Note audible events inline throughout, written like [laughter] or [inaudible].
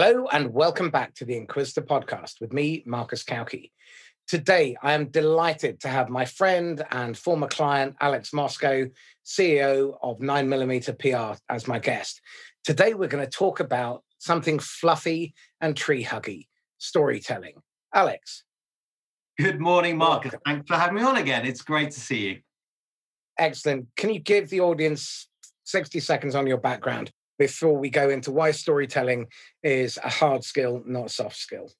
Hello and welcome back to the Inquisitor podcast with me, Marcus Cauchi. Today, I am delighted to have my friend and former client, Alex Moscow, CEO of 9mm PR, as my guest. Today, we're going to talk about something fluffy and tree huggy storytelling. Alex. Good morning, Marcus. Welcome. Thanks for having me on again. It's great to see you. Excellent. Can you give the audience 60 seconds on your background? Before we go into why storytelling is a hard skill, not a soft skill.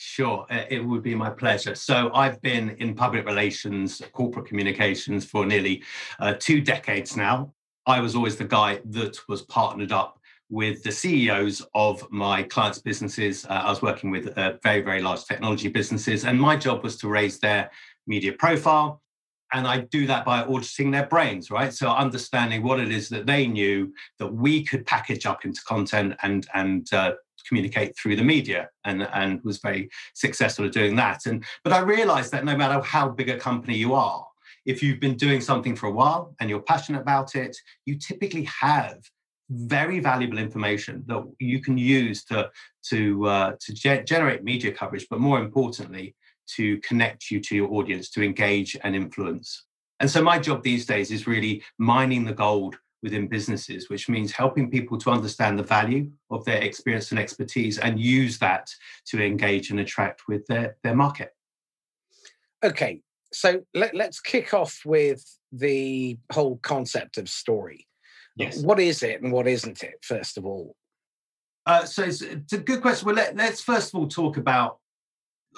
Sure, it would be my pleasure. So, I've been in public relations, corporate communications for nearly uh, two decades now. I was always the guy that was partnered up with the CEOs of my clients' businesses. Uh, I was working with uh, very, very large technology businesses, and my job was to raise their media profile, and I do that by auditing their brains, right? So understanding what it is that they knew that we could package up into content and and uh, communicate through the media, and and was very successful at doing that. And but I realized that no matter how big a company you are, if you've been doing something for a while and you're passionate about it, you typically have very valuable information that you can use to to uh, to ge- generate media coverage, but more importantly, to connect you to your audience, to engage and influence. And so my job these days is really mining the gold within businesses, which means helping people to understand the value of their experience and expertise and use that to engage and attract with their, their market. Okay, so let, us kick off with the whole concept of story. Yes. What is it and what isn't it, first of all? Uh, so it's, it's, a good question. Well, let, let's first of all talk about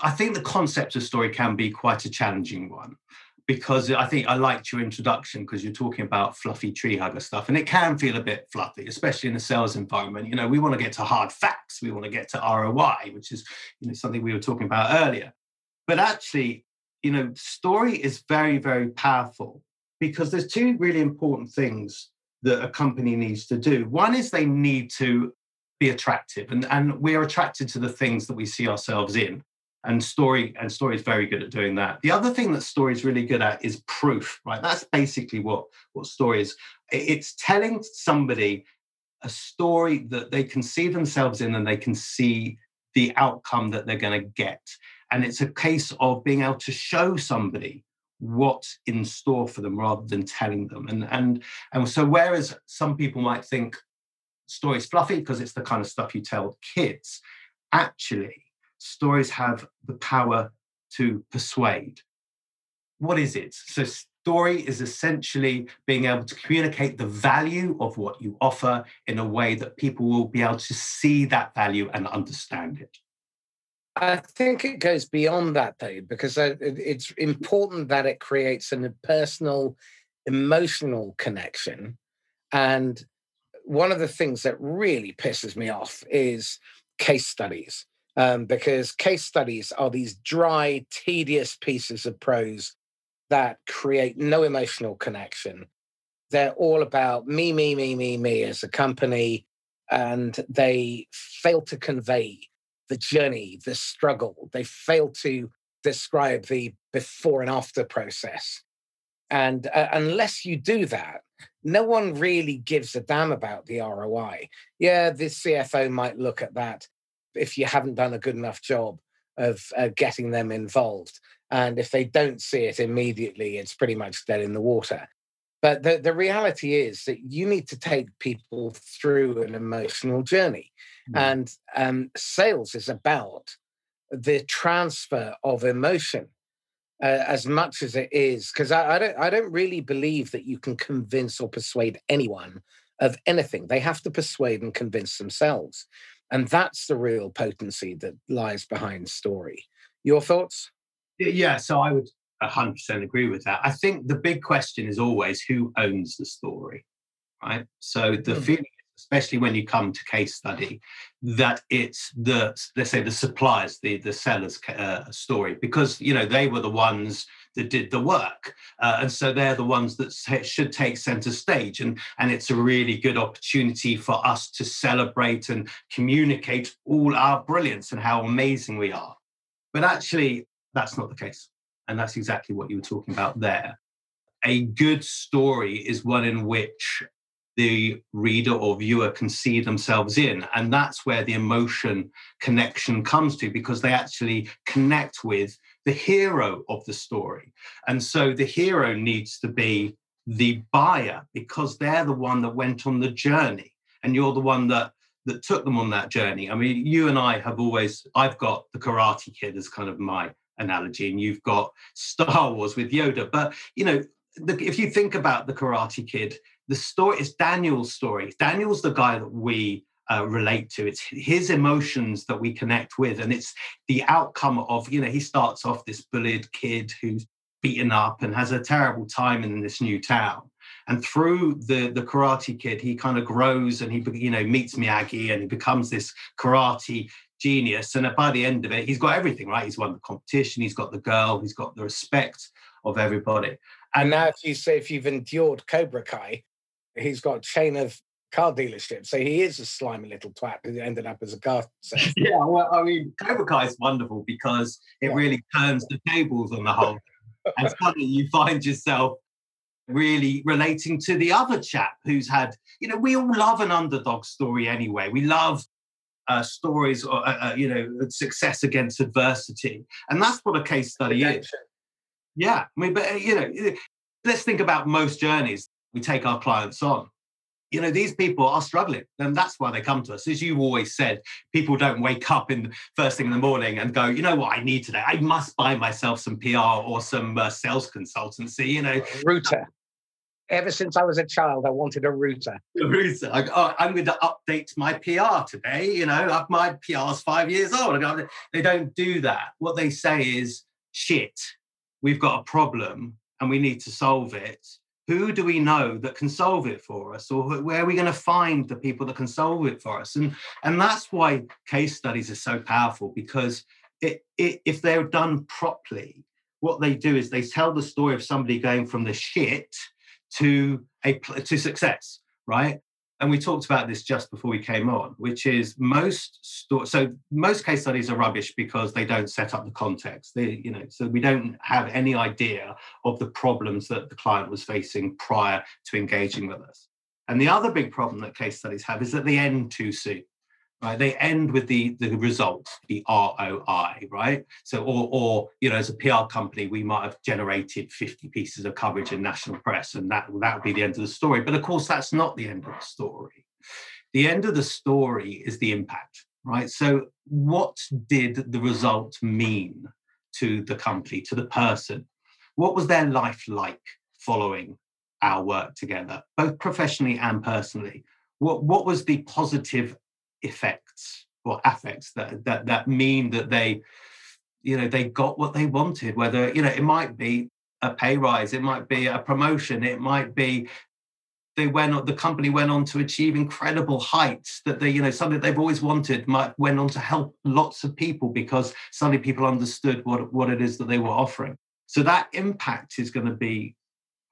I think the concept of story can be quite a challenging one because I think I liked your introduction because you're talking about fluffy tree hugger stuff and it can feel a bit fluffy, especially in a sales environment. You know, we want to get to hard facts, we want to get to ROI, which is you know something we were talking about earlier. But actually, you know, story is very, very powerful because there's two really important things that a company needs to do. One is they need to be attractive, and, and we're attracted to the things that we see ourselves in and story and story is very good at doing that. The other thing that story is really good at is proof right? That's basically what what story is. It's telling somebody a story that they can see themselves in and they can see the outcome that they're going to get. And it's a case of being able to show somebody what's in store for them rather than telling them. And and and so whereas some people might think story is fluffy because it's the kind of stuff you tell kids actually stories have the power to persuade. What is it? So, story is essentially being able to communicate the value of what you offer in a way that people will be able to see that value and understand it. I think it goes beyond that, though, because uh, it's important that it creates a personal, emotional connection. And one of the things that really pisses me off is case studies um, because case studies are these dry, tedious pieces of prose that create no emotional connection. They're all about me, me, me, me, me as a company, and they fail to convey the journey, the struggle. They fail to describe the before and after process. And uh, unless you do that, no one really gives a damn about the ROI. Yeah, the CFO might look at that if you haven't done a good enough job of uh, getting them involved. And if they don't see it immediately, it's pretty much dead in the water. But the, the reality is that you need to take people through an emotional journey. Mm. And um, sales is about the transfer of emotion uh, as much as it is. Because I, I, don't, I don't really believe that you can convince or persuade anyone of anything. They have to persuade and convince themselves. And that's the real potency that lies behind story. Your thoughts? Yeah, so I would 100% agree with that. I think the big question is always who owns the story, right? So the mm. feeling especially when you come to case study, that it's the let's say the suppliers, the the sellers' uh, story, because you know they were the ones that did the work. Uh, and so they're the ones that should take center stage. And, and it's a really good opportunity for us to celebrate and communicate all our brilliance and how amazing we are. But actually, that's not the case. And that's exactly what you were talking about there. A good story is one in which the reader or viewer can see themselves in. And that's where the emotion connection comes to because they actually connect with the hero of the story. And so the hero needs to be the buyer because they're the one that went on the journey and you're the one that that took them on that journey. I mean, you and I have always I've got the karate kid as kind of my analogy and you've got Star Wars with Yoda, but you know, the, if you think about the karate kid, the story is Daniel's story. Daniel's the guy that we uh, relate to. It's his emotions that we connect with, and it's the outcome of you know he starts off this bullied kid who's beaten up and has a terrible time in this new town. And through the the Karate Kid, he kind of grows and he you know meets Miyagi and he becomes this karate genius. And by the end of it, he's got everything right. He's won the competition. He's got the girl. He's got the respect of everybody. And now, if you say if you've endured Cobra Kai, he's got a chain of car dealerships. So he is a slimy little twat who ended up as a car salesman. yeah, well, I mean, Cobra Kai is wonderful because it yeah. really turns the tables on the whole. and suddenly you find yourself really relating to the other chap who's had, you know, we all love an underdog story anyway. We love uh, stories or, uh, uh, you know, success against adversity. And that's what a case study is. Yeah. I mean, but, uh, you know, let's think about most journeys we take our clients on. You know, these people are struggling, and that's why they come to us. As you always said, people don't wake up in the first thing in the morning and go, you know what, I need today. I must buy myself some PR or some uh, sales consultancy. You know, router. Ever since I was a child, I wanted a router. A router. I, oh, I'm going to update my PR today. You know, my PR's five years old. They don't do that. What they say is, shit, we've got a problem and we need to solve it. Who do we know that can solve it for us or where are we going to find the people that can solve it for us? And and that's why case studies are so powerful because it, it, if they're done properly what they do is they tell the story of somebody going from the shit to a to success right and we talked about this just before we came on, which is most sto- so most case studies are rubbish because they don't set up the context. They, you know, so we don't have any idea of the problems that the client was facing prior to engaging with us. And the other big problem that case studies have is that they end too soon right? They end with the the result, the ROI, right? So, or or you know, as a PR company, we might have generated 50 pieces of coverage in national press, and that that would be the end of the story. But of course, that's not the end of the story. The end of the story is the impact, right? So, what did the result mean to the company, to the person? What was their life like following our work together, both professionally and personally? What, what was the positive effects or affects that that that mean that they you know they got what they wanted whether you know it might be a pay rise it might be a promotion it might be they went on the company went on to achieve incredible heights that they you know something they've always wanted might went on to help lots of people because suddenly people understood what what it is that they were offering. So that impact is going to be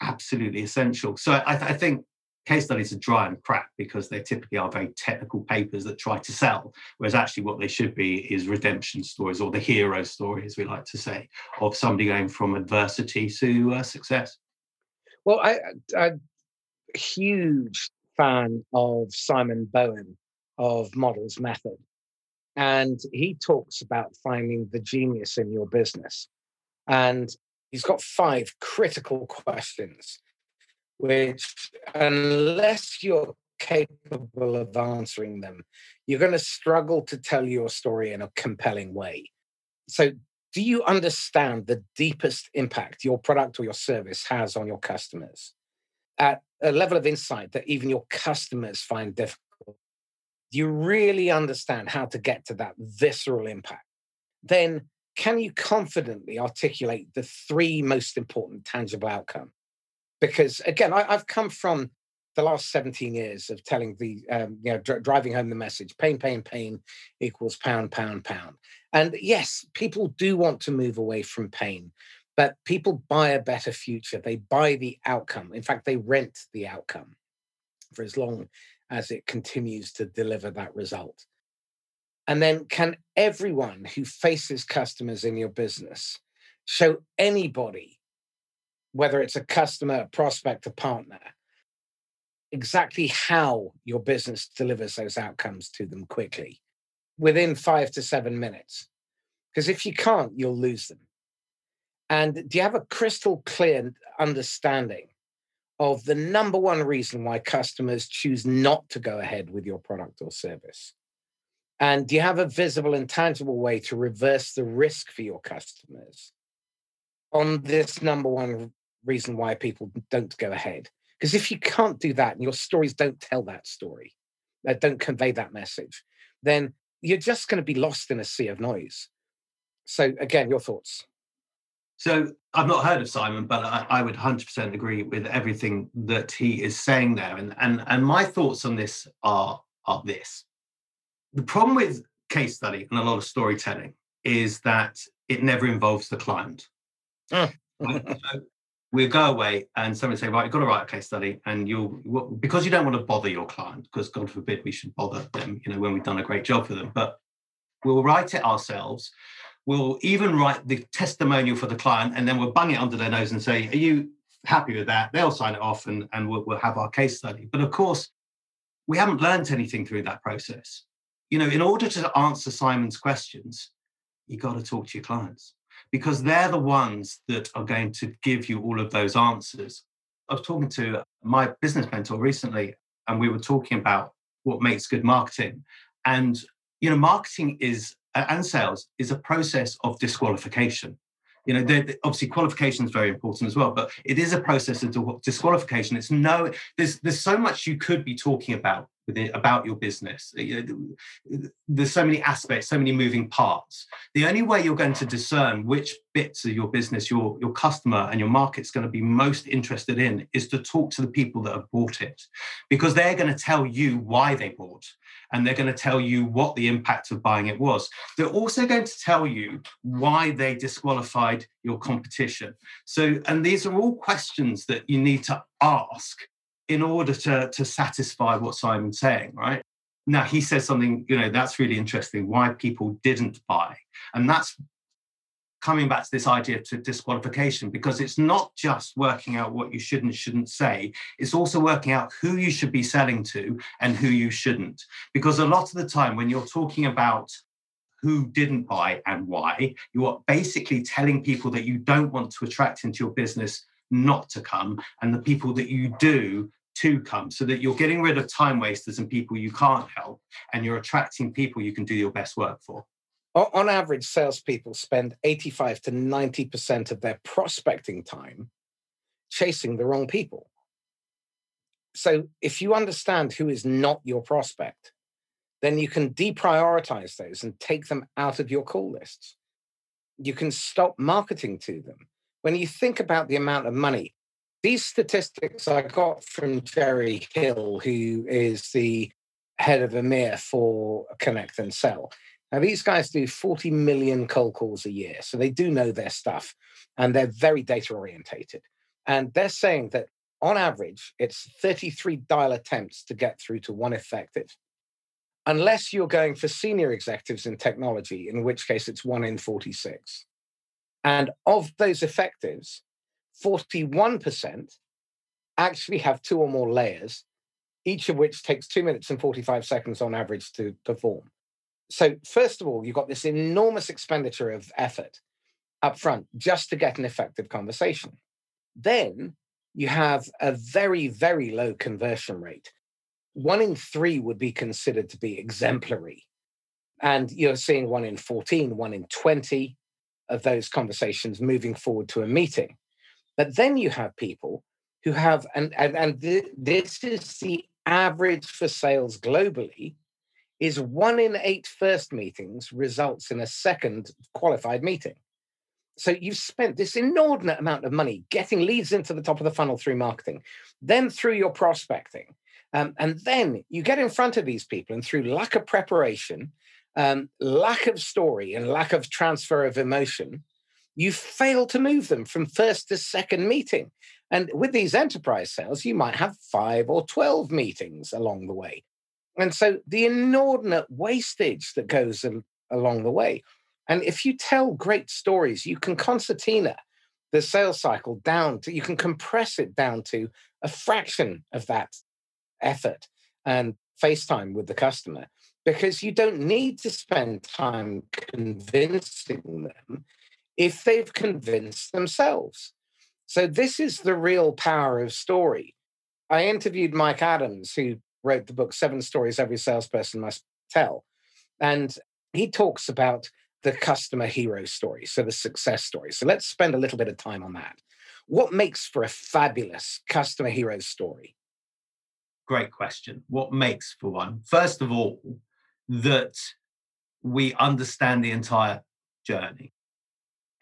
absolutely essential. So i, I think case studies are dry and crap because they typically are very technical papers that try to sell, whereas actually what they should be is redemption stories or the hero story, as we like to say, of somebody going from adversity to uh, success. Well, I, a huge fan of Simon Bowen of Models Method. And he talks about finding the genius in your business. And he's got five critical questions which, unless you're capable of answering them, you're going to struggle to tell your story in a compelling way. So, do you understand the deepest impact your product or your service has on your customers at a level of insight that even your customers find difficult? Do you really understand how to get to that visceral impact? Then, can you confidently articulate the three most important tangible outcomes? Because again, I, have come from the last 17 years of telling the, um, you know, dr- driving home the message pain, pain, pain equals pound, pound, pound. And yes, people do want to move away from pain, but people buy a better future. They buy the outcome. In fact, they rent the outcome for as long as it continues to deliver that result. And then, can everyone who faces customers in your business show anybody whether it's a customer, a prospect, a partner, exactly how your business delivers those outcomes to them quickly within five to seven minutes. Because if you can't, you'll lose them. And do you have a crystal clear understanding of the number one reason why customers choose not to go ahead with your product or service? And do you have a visible and tangible way to reverse the risk for your customers on this number one reason why people don't go ahead? Because if you can't do that and your stories don't tell that story, that don't convey that message, then you're just going to be lost in a sea of noise. So, again, your thoughts. So, I've not heard of Simon, but I, I, would 100% agree with everything that he is saying there. And, and, and my thoughts on this are, are this. The problem with case study and a lot of storytelling is that it never involves the client. Oh. so we'll go away and someone say, right, you've got to write a case study, and you'll because you don't want to bother your client, because God forbid we should bother them, you know, when we've done a great job for them. But we'll write it ourselves. We'll even write the testimonial for the client, and then we'll bung it under their nose and say, Are you happy with that? They'll sign it off and, and we'll, we'll have our case study. But of course, we haven't learned anything through that process. You know, in order to answer Simon's questions, you got to talk to your clients because they're the ones that are going to give you all of those answers. I was talking to my business mentor recently, and we were talking about what makes good marketing. And, you know, marketing is, and sales is a process of disqualification. You know, obviously qualification is very important as well, but it is a process of disqualification. It's no, there's there's so much you could be talking about within, about your business. Uh, there's so many aspects, so many moving parts. The only way you're going to discern which bits of your business your, your customer and your market's going to be most interested in is to talk to the people that have bought it because they're going to tell you why they bought and they're going to tell you what the impact of buying it was. They're also going to tell you why they disqualified your competition. So, and these are all questions that you need to ask in order to, to satisfy what Simon's saying, right? Now he says something, you know, that's really interesting, why people didn't buy. And that's coming back to this idea to disqualification, because it's not just working out what you should and shouldn't say, it's also working out who you should be selling to and who you shouldn't. Because a lot of the time when you're talking about who didn't buy and why, you are basically telling people that you don't want to attract into your business not to come, and the people that you do to come so that you're getting rid of time wasters and people you can't help and you're attracting people you can do your best work for. On average, salespeople spend 85 to 90% of their prospecting time chasing the wrong people. So if you understand who is not your prospect, then you can deprioritize those and take them out of your call lists. You can stop marketing to them. When you think about the amount of money these statistics I got from Jerry Hill, who is the head of EMEA for ConnectAndSell. Now, these guys do 40 million cold calls a year, so they do know their stuff and they're very data orientated. And they're saying that on average, it's 33 dial attempts to get through to one effective. Unless you're going for senior executives in technology, in which case it's one in 46. And of those effectives, 41% actually have two or more layers, each of which takes two minutes and 45 seconds on average to perform. So, first of all, you've got this enormous expenditure of effort up front just to get an effective conversation. Then you have a very, very low conversion rate. One in three would be considered to be exemplary. And you're seeing one in 14, one in 20 of those conversations moving forward to a meeting. But then you have people who have, and, and, and th- this is the average for sales globally, is one in eight first meetings results in a second qualified meeting. So you've spent this inordinate amount of money getting leads into the top of the funnel through marketing, then through your prospecting. Um, and then you get in front of these people, and through lack of preparation, um, lack of story, and lack of transfer of emotion, you fail to move them from first to second meeting. And with these enterprise sales, you might have five or 12 meetings along the way. And so the inordinate wastage that goes along the way. And if you tell great stories, you can concertina the sales cycle down to, you can compress it down to a fraction of that effort and FaceTime with the customer because you don't need to spend time convincing them if they've convinced themselves. So, this is the real power of story. I interviewed Mike Adams, who wrote the book Seven Stories Every Salesperson Must Tell. And he talks about the customer hero story, so the success story. So, let's spend a little bit of time on that. What makes for a fabulous customer hero story? Great question. What makes for one? First of all, that we understand the entire journey.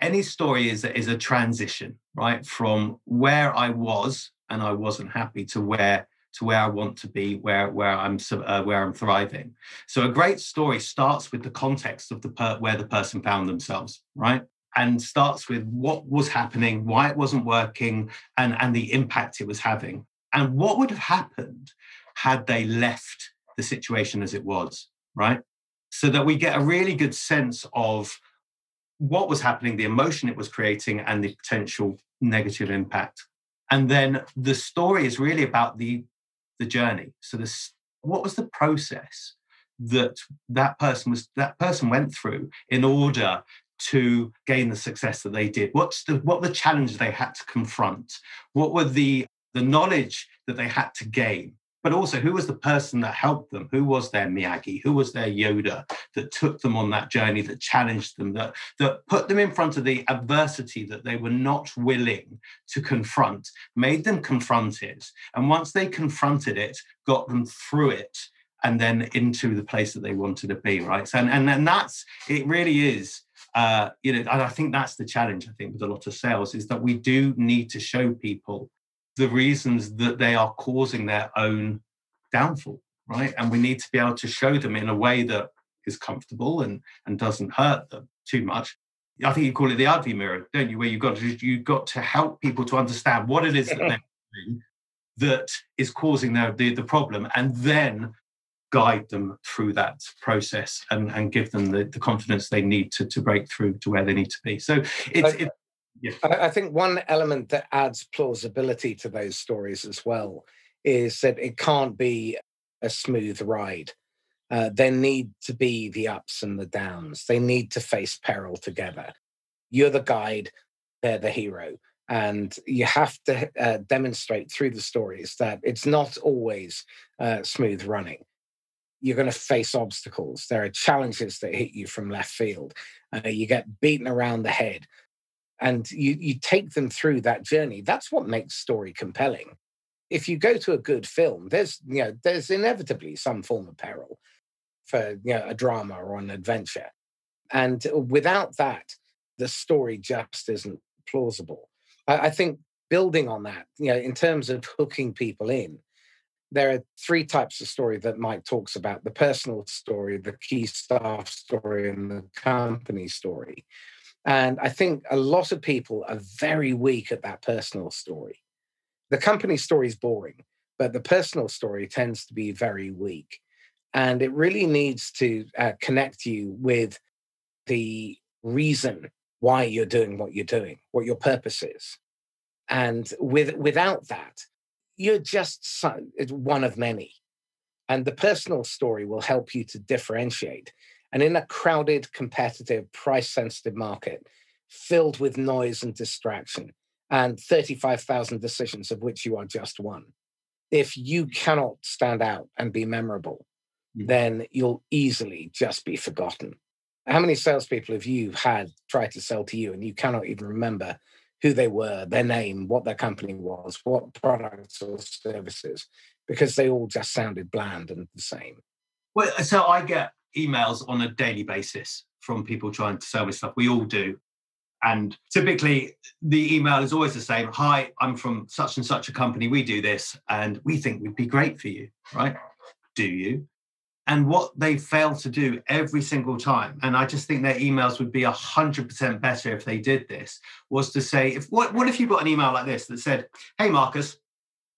Any story is is a transition, right? From where I was and I wasn't happy to where to where I want to be, where where I'm uh, where I'm thriving. So a great story starts with the context of the per- where the person found themselves, right? And starts with what was happening, why it wasn't working, and and the impact it was having, and what would have happened had they left the situation as it was, right? So that we get a really good sense of what was happening, the emotion it was creating, and the potential negative impact. And then the story is really about the the journey. So this, what was the process that that person was that person went through in order to gain the success that they did? What's the what were the challenges they had to confront? What were the the knowledge that they had to gain? But also who was the person that helped them? Who was their Miyagi? Who was their Yoda that took them on that journey, that challenged them, that, that put them in front of the adversity that they were not willing to confront, made them confront it. And once they confronted it, got them through it and then into the place that they wanted to be, right? So, and, and, that's, it really is uh, you know, and I think that's the challenge. I think with a lot of sales is that we do need to show people the reasons that they are causing their own downfall, right? And we need to be able to show them in a way that is comfortable and, and doesn't hurt them too much. I think you call it the ugly mirror, don't you? Where you've got to you've got to help people to understand what it is that [laughs] they're doing that is causing their, the, the problem and then guide them through that process and, and give them the, the confidence they need to, to break through to where they need to be. So it's, it's I think one element that adds plausibility to those stories as well is that it can't be a smooth ride. Uh, there need to be the ups and the downs. They need to face peril together. You're the guide, they're the hero. And you have to uh, demonstrate through the stories that it's not always uh, smooth running. You're going to face obstacles. There are challenges that hit you from left field. Uh, you get beaten around the head and you you take them through that journey that's what makes story compelling. If you go to a good film there's you know there's inevitably some form of peril for you know a drama or an adventure. And without that the story just isn't plausible. I, I think building on that you know in terms of hooking people in there are three types of story that Mike talks about the personal story, the key staff story, and the company story. And I think a lot of people are very weak at that personal story. The company story is boring, but the personal story tends to be very weak. And it really needs to uh, connect you with the reason why you're doing what you're doing, what your purpose is. And with, without that, you're just one of many. And the personal story will help you to differentiate. And in a crowded, competitive, price sensitive market filled with noise and distraction and 35,000 decisions of which you are just one, if you cannot stand out and be memorable, mm-hmm. then you'll easily just be forgotten. How many salespeople have you had try to sell to you and you cannot even remember who they were, their name, what their company was, what products or services, because they all just sounded bland and the same? Well, so I get emails on a daily basis from people trying to sell me stuff. We all do. And typically, the email is always the same Hi, I'm from such and such a company. We do this, and we think we'd be great for you, right? Do you? And what they fail to do every single time, and I just think their emails would be 100% better if they did this, was to say, if what, what if you got an email like this that said, Hey, Marcus,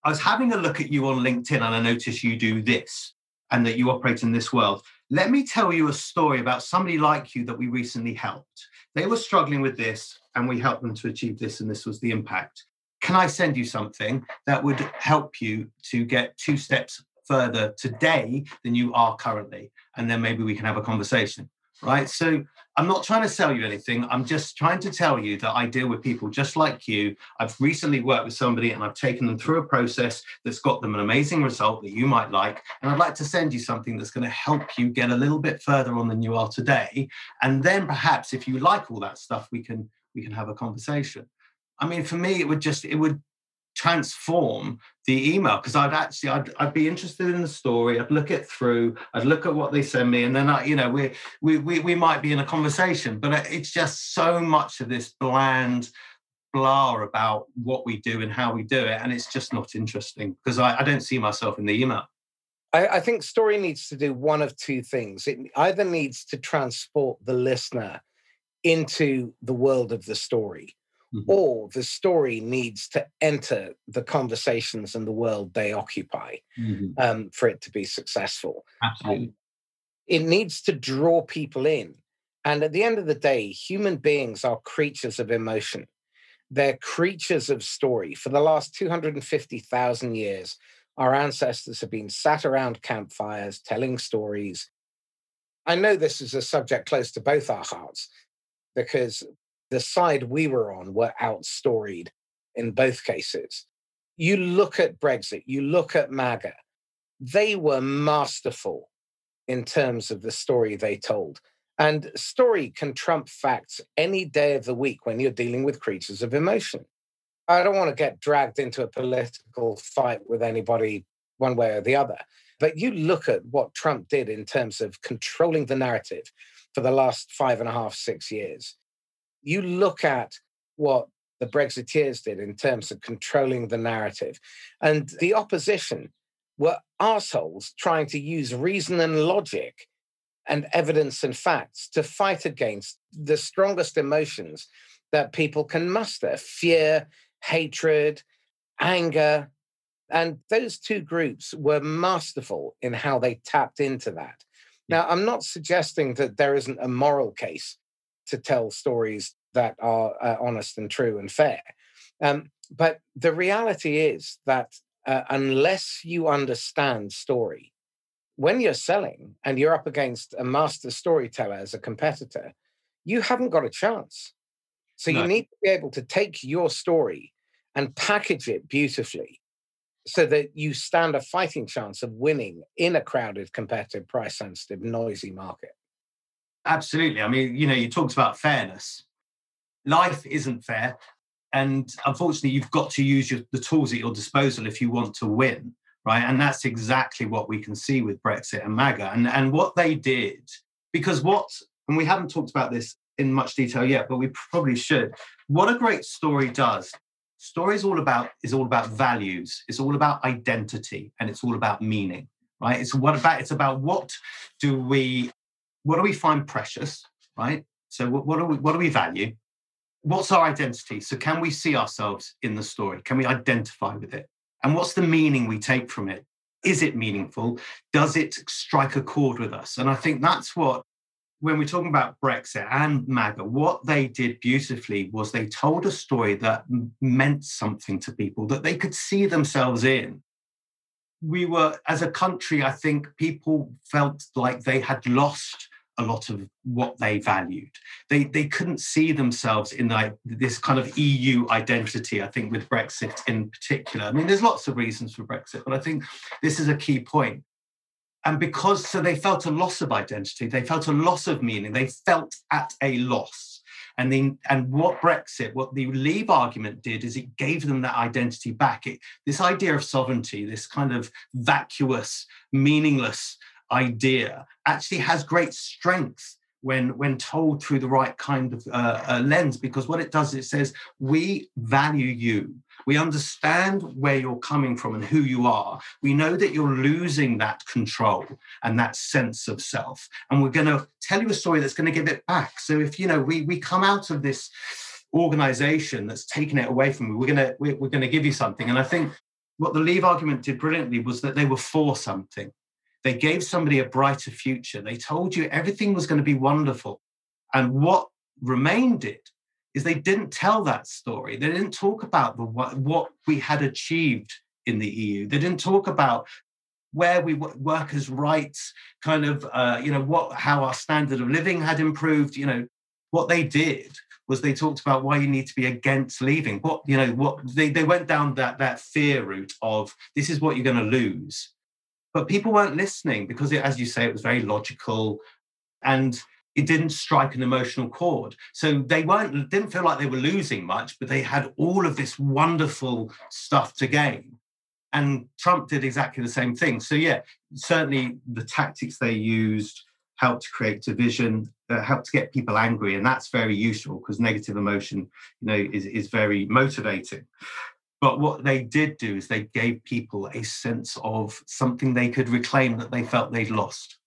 I was having a look at you on LinkedIn and I noticed you do this and that you operate in this world. Let me tell you a story about somebody like you that we recently helped. They were struggling with this, and we helped them to achieve this, and this was the impact. Can I send you something that would help you to get two steps further today than you are currently. And then maybe we can have a conversation. Right. So I'm not trying to sell you anything. I'm just trying to tell you that I deal with people just like you. I've recently worked with somebody and I've taken them through a process that's got them an amazing result that you might like. And I'd like to send you something that's going to help you get a little bit further on than you are today. And then perhaps if you like all that stuff, we can we can have a conversation. I mean, for me, it would just it would transform the email because I'd actually I'd, I'd be interested in the story I'd look it through I'd look at what they send me and then I you know we we we, we might be in a conversation but it's just so much of this bland blah about what we do and how we do it and it's just not interesting because I, I don't see myself in the email. I, I think story needs to do one of two things. It either needs to transport the listener into the world of the story mm-hmm. or the story needs to enter the conversations and the world they occupy mm-hmm. um, for it to be successful. Absolutely. Um, it needs to draw people in. And at the end of the day, human beings are creatures of emotion. They're creatures of story. For the last 250,000 years, our ancestors have been sat around campfires telling stories. I know this is a subject close to both our hearts because the side we were on were outstoried in both cases. You look at Brexit, you look at MAGA, they were masterful in terms of the story they told. And story can trump facts any day of the week when you're dealing with creatures of emotion. I don't want to get dragged into a political fight with anybody one way or the other. But you look at what Trump did in terms of controlling the narrative for the last five and a half, six years you look at what the Brexiteers did in terms of controlling the narrative, and the opposition were assholes trying to use reason and logic and evidence and facts to fight against the strongest emotions that people can muster fear, hatred, anger. And those two groups were masterful in how they tapped into that. Now, I'm not suggesting that there isn't a moral case to tell stories that are uh, honest and true and fair. Um, but the reality is that uh, unless you understand story, when you're selling and you're up against a master storyteller as a competitor, you haven't got a chance. So no. you need to be able to take your story and package it beautifully so that you stand a fighting chance of winning in a crowded, competitive, price sensitive, noisy market. Absolutely. I mean, you know, you talked about fairness. Life isn't fair. And unfortunately, you've got to use your, the tools at your disposal if you want to win, right? And that's exactly what we can see with Brexit and MAGA. And, and what they did, because what, and we haven't talked about this in much detail yet, but we probably should. What a great story does story is all about is all about values it's all about identity and it's all about meaning right it's what about it's about what do we what do we find precious, right? So what, what do we what do we value? What's our identity? So can we see ourselves in the story? Can we identify with it? And what's the meaning we take from it? Is it meaningful? Does it strike a chord with us? And I think that's what when we're talking about Brexit and MAGA, what they did beautifully was they told a story that meant something to people that they could see themselves in. We were, as a country, I think people felt like they had lost a lot of what they valued. They they couldn't see themselves in this kind of EU identity. I think with Brexit in particular. I mean, there's lots of reasons for Brexit, but I think this is a key point. And because so they felt a loss of identity, they felt a loss of meaning. They felt at a loss. And then, and what Brexit, what the Leave argument did is it gave them that identity back. It, this idea of sovereignty, this kind of vacuous, meaningless idea actually has great strength when when told through the right kind of uh, uh, lens because what it does it says we value you. We understand where you're coming from and who you are. We know that you're losing that control and that sense of self. And we're going to tell you a story that's going to give it back. So if you know we we come out of this organization that's taken it away from you we're going to we're, we're going to give you something. And i think what the leave argument did brilliantly was that they were for something they gave somebody a brighter future. They told you everything was going to be wonderful. And what remained did is they didn't tell that story. They didn't talk about the what, what we had achieved in the EU. They didn't talk about where we workers' rights, kind of, uh, you know, what how our standard of living had improved. You know, what they did was they talked about why you need to be against leaving. What you know, what they they went down that that fear route of this is what you're going to lose, but people weren't listening because, it, as you say, it was very logical, and it didn't strike an emotional chord. So they weren't didn't feel like they were losing much, but they had all of this wonderful stuff to gain. And Trump did exactly the same thing. So yeah, certainly the tactics they used helped create division, uh, helped to get people angry, and that's very useful because negative emotion, you know, is is very motivating. But what they did do is they gave people a sense of something they could reclaim that they felt they'd lost.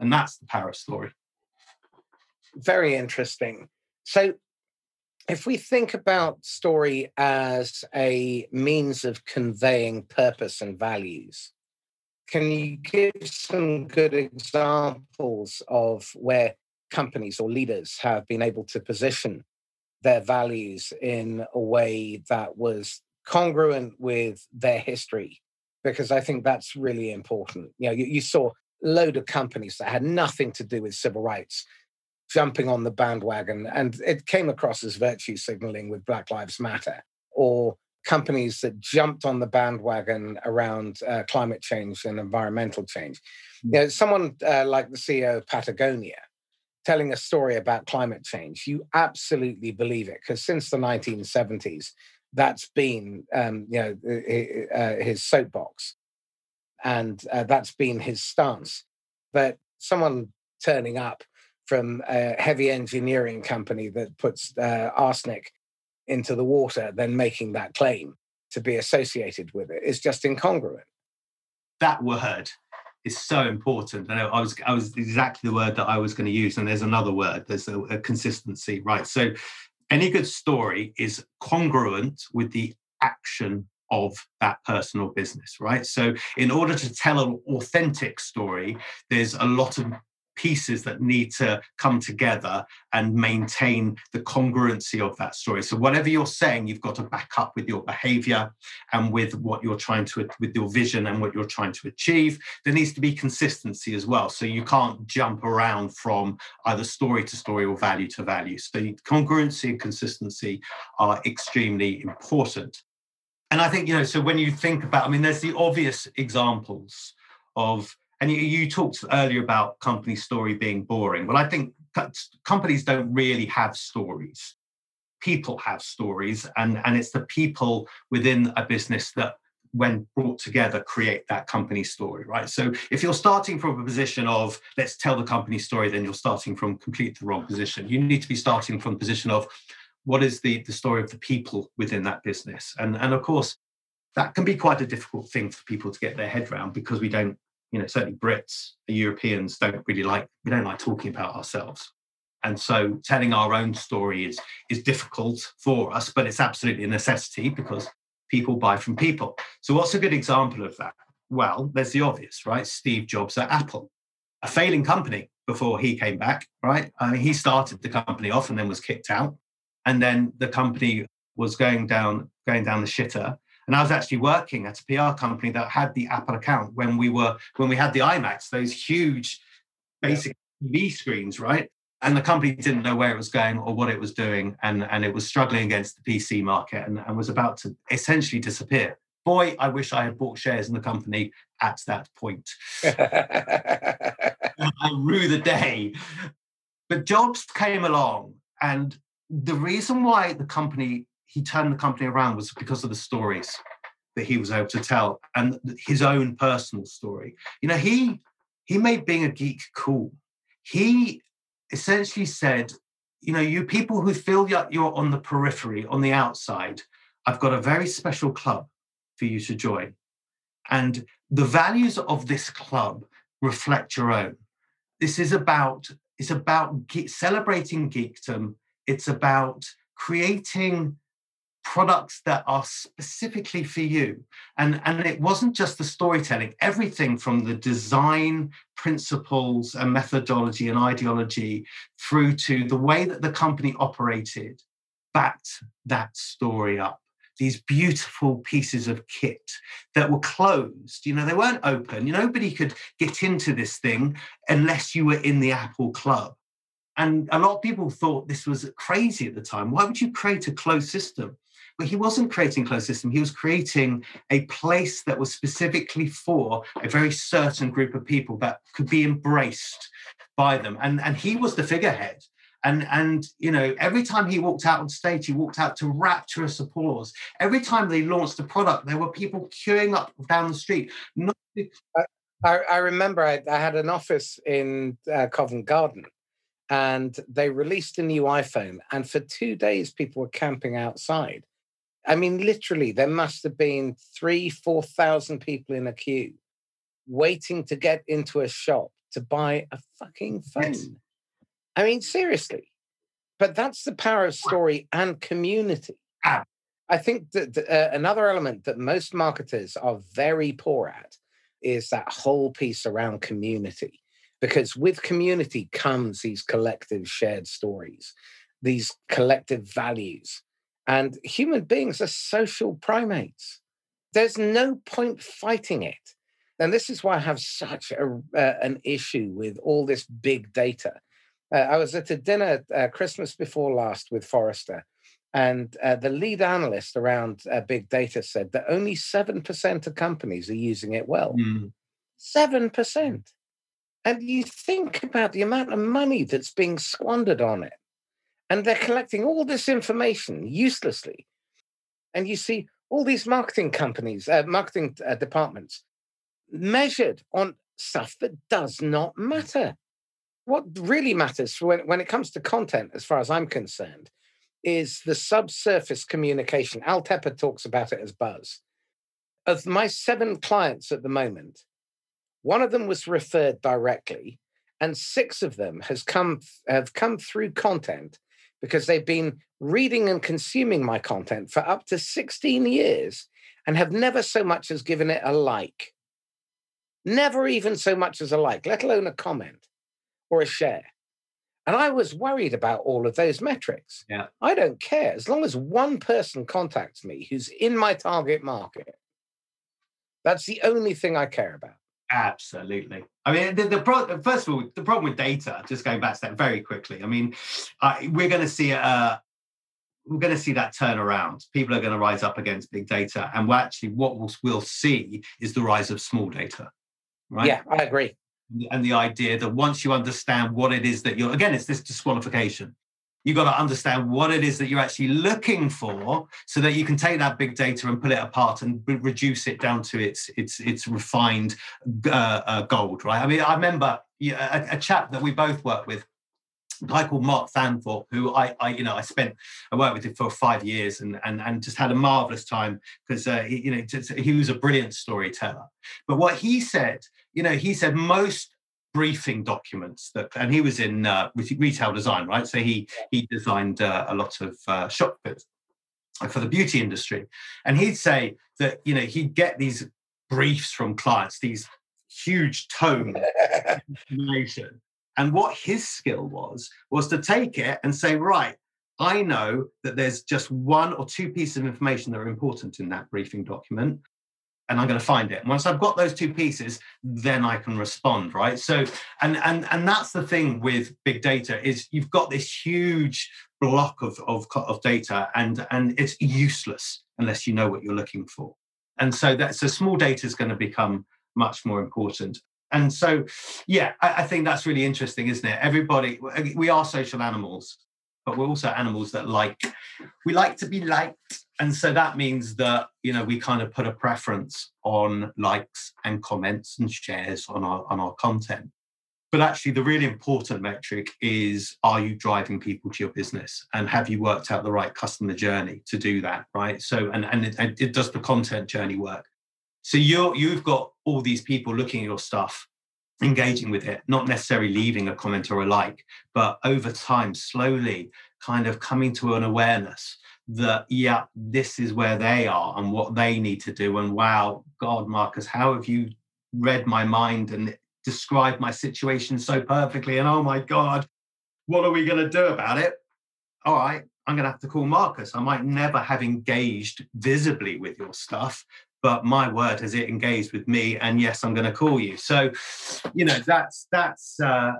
And that's the Paris story. Very interesting. So, if we think about story as a means of conveying purpose and values, can you give some good examples of where companies or leaders have been able to position their values in a way that was congruent with their history? Because I think that's really important. You know, you, you saw a load of companies that had nothing to do with civil rights jumping on the bandwagon. And it came across as virtue signaling with Black Lives Matter or companies that jumped on the bandwagon around uh, climate change and environmental change. Mm. You know, someone uh, like the CEO of Patagonia telling a story about climate change, you absolutely believe it because since the 1970s, that's been um, you know uh, his soapbox, and uh, that's been his stance. But someone turning up from a heavy engineering company that puts uh, arsenic into the water, then making that claim to be associated with it is just incongruent. That word is so important. And I was I was exactly the word that I was going to use. And there's another word. There's a, a consistency, right? So any good story is congruent with the action of that person or business, right? So, in order to tell an authentic story, there's a lot of pieces that need to come together and maintain the congruency of that story. So whatever you're saying, you've got to back up with your behavior and with what you're trying to with your vision and what you're trying to achieve. There needs to be consistency as well. So you can't jump around from either story to story or value to value. So congruency and consistency are extremely important. And I think, you know, so when you think about, I mean, there's the obvious examples of and you, you talked earlier about company story being boring. Well, I think companies don't really have stories. People have stories, and, and it's the people within a business that, when brought together, create that company story, right? So if you're starting from a position of let's tell the company story, then you're starting from completely the wrong position. You need to be starting from the position of what is the, the story of the people within that business? And, and of course, that can be quite a difficult thing for people to get their head around because we don't you know certainly brits europeans don't really like we don't like talking about ourselves. And so telling our own story is is difficult for us but it's absolutely a necessity because people buy from people. So what's a good example of that? Well there's the obvious right? Steve jobs at apple a failing company before he came back right? I mean, he started the company off and then was kicked out. And then the company was going down going down the shitter and I was actually working at a PR company that had the Apple account when we were when we had the iMacs, those huge basic. TV screens, right? And the company didn't know where it was going or what it was doing, and, and it was struggling against the PC market and, and was about to essentially disappear. Boy, I wish I had bought shares in the company at that point. [laughs] I rue the day. But Jobs came along, and the reason why the company he turned the company around was because of the stories that he was able to tell and his own personal story. You know, he he made being a geek cool. He essentially said, you know, you people who feel you're on the periphery, on the outside, I've got a very special club for you to join. And the values of this club reflect your own. This is about it's about ge- celebrating geekdom. It's about creating products that are specifically for you and and it wasn't just the storytelling everything from the design principles and methodology and ideology through to the way that the company operated backed that story up these beautiful pieces of kit that were closed. You know, they weren't open. You nobody could get into this thing unless you were in the Apple Club. And a lot of people thought this was crazy at the time. Why would you create a closed system? But he wasn't creating closed system. He was creating a place that was specifically for a very certain group of people that could be embraced by them. And, and he was the figurehead. And, and you know, every time he walked out on stage, he walked out to rapturous applause. Every time they launched a product, there were people queuing up down the street. Not I, I remember I, I, had an office in uh, Covent Garden and they released a new iPhone. And for two days, people were camping outside. I mean, literally, there must have been three, 4,000 people in a queue waiting to get into a shop to buy a fucking phone. Yes. I mean, seriously. But that's the power of story and community. Ah. I think that uh, another element that most marketers are very poor at is that whole piece around community. Because with community comes these collective shared stories, these collective values. And human beings are social primates. There's no point fighting it. And this is why I have such a, uh, an issue with all this big data. Uh, I was at a dinner uh, Christmas before last with Forrester, and uh, the lead analyst around uh, big data said that only 7% of companies are using it well. Mm. 7%. And you think about the amount of money that's being squandered on it. And they're collecting all this information uselessly. And you see all these marketing companies, uh, marketing uh, departments measured on stuff that does not matter. What really matters when, when it comes to content, as far as I'm concerned, is the subsurface communication. Al Tepper talks about it as buzz. Of my seven clients at the moment, one of them was referred directly, and six of them has come have come through content because they've been reading and consuming my content for up to 16 years and have never so much as given it a like. Never even so much as a like, let alone a comment or a share. And I was worried about all of those metrics. Yeah. I don't care. As long as one person contacts me who's in my target market, that's the only thing I care about. Absolutely. I mean, the, the pro- first of all, the problem with data, just going back to that very quickly. I mean, uh, we're going to see uh, we're going to see that turn around. People are going to rise up against big data, and we're actually what we'll, we'll see is the rise of small data. Right? Yeah, I agree. And the idea that once you understand what it is that you're again, it's this disqualification you've got to understand what it is that you're actually looking for so that you can take that big data and pull it apart and reduce it down to its its its refined uh, uh, gold right i mean i remember a, a chap that we both worked with a guy called Mark Thanthorpe, who I, I, you know, I spent, I worked with him for five years, and and and just had a marvelous time because uh, he, you know, just, he was a brilliant storyteller. But what he said, you know, he said most briefing documents that and he was in uh, retail design right? So he he designed uh, a lot of uh, shop fits for the beauty industry. And he'd say that you know he'd get these briefs from clients these huge tome [laughs] information. And what his skill was was to take it and say right I know that there's just one or two pieces of information that are important in that briefing document and I'm going to find it. And once I've got those two pieces, then I can respond, right? So, and and and that's the thing with big data is you've got this huge block of of, of data, and and it's useless unless you know what you're looking for. And so that so small data is going to become much more important. And so, yeah, I, I think that's really interesting, isn't it? Everybody, we are social animals, but we're also animals that like we like to be liked and so that means that you know we kind of put a preference on likes and comments and shares on our on our content. But actually the really important metric is are you driving people to your business? And have you worked out the right customer journey to do that right? So and and it, it does the content journey work. So you're you've got all these people looking at your stuff engaging with it, not necessarily leaving a comment or a like, but over time, slowly kind of coming to an awareness that, yeah, this is where they are and what they need to do. And wow, God, Marcus, how have you read my mind and described my situation so perfectly? And oh my God, what are we going to do about it? All right, I'm going to have to call Marcus. I might never have engaged visibly with your stuff, but my word has it engaged with me and yes i'm going to call you so you know that's that's uh,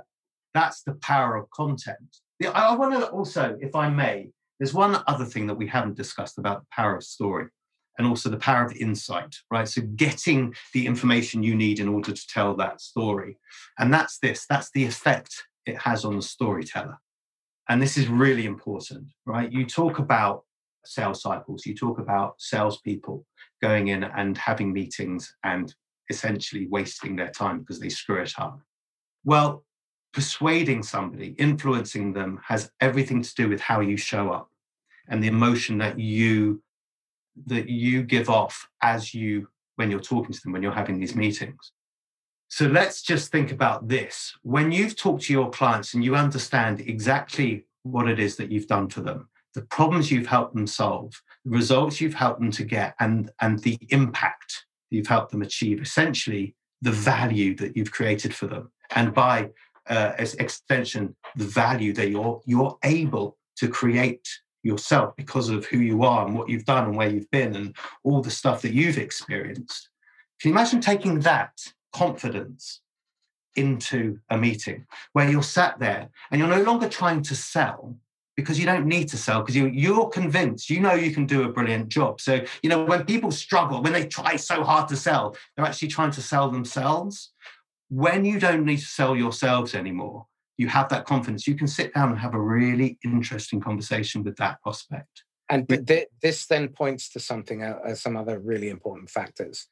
that's the power of content i want to also if i may there's one other thing that we haven't discussed about the power of story and also the power of insight right? So getting the information you need in order to tell that story. And that's this that's the effect it has on the storyteller. And this is really important right? You talk about sales cycles you talk about salespeople going in and having meetings and essentially wasting their time because they screw it up. Well, persuading somebody, influencing them has everything to do with how you show up and the emotion that you that you give off as you when you're talking to them when you're having these meetings. So let's just think about this. When you've talked to your clients and you understand exactly what it is that you've done for them, the problems you've helped them solve, the results you've helped them to get, and, and the impact you've helped them achieve, essentially the value that you've created for them. And by uh, as extension, the value that you're, you're able to create yourself because of who you are and what you've done and where you've been and all the stuff that you've experienced. Can you imagine taking that confidence into a meeting where you're sat there and you're no longer trying to sell, because you don't need to sell because you, you're convinced you know you can do a brilliant job so you know when people struggle when they try so hard to sell they're actually trying to sell themselves when you don't need to sell yourselves anymore you have that confidence. You can sit down and have a really interesting conversation with that prospect. And th- this then points to something uh, some other really important factors.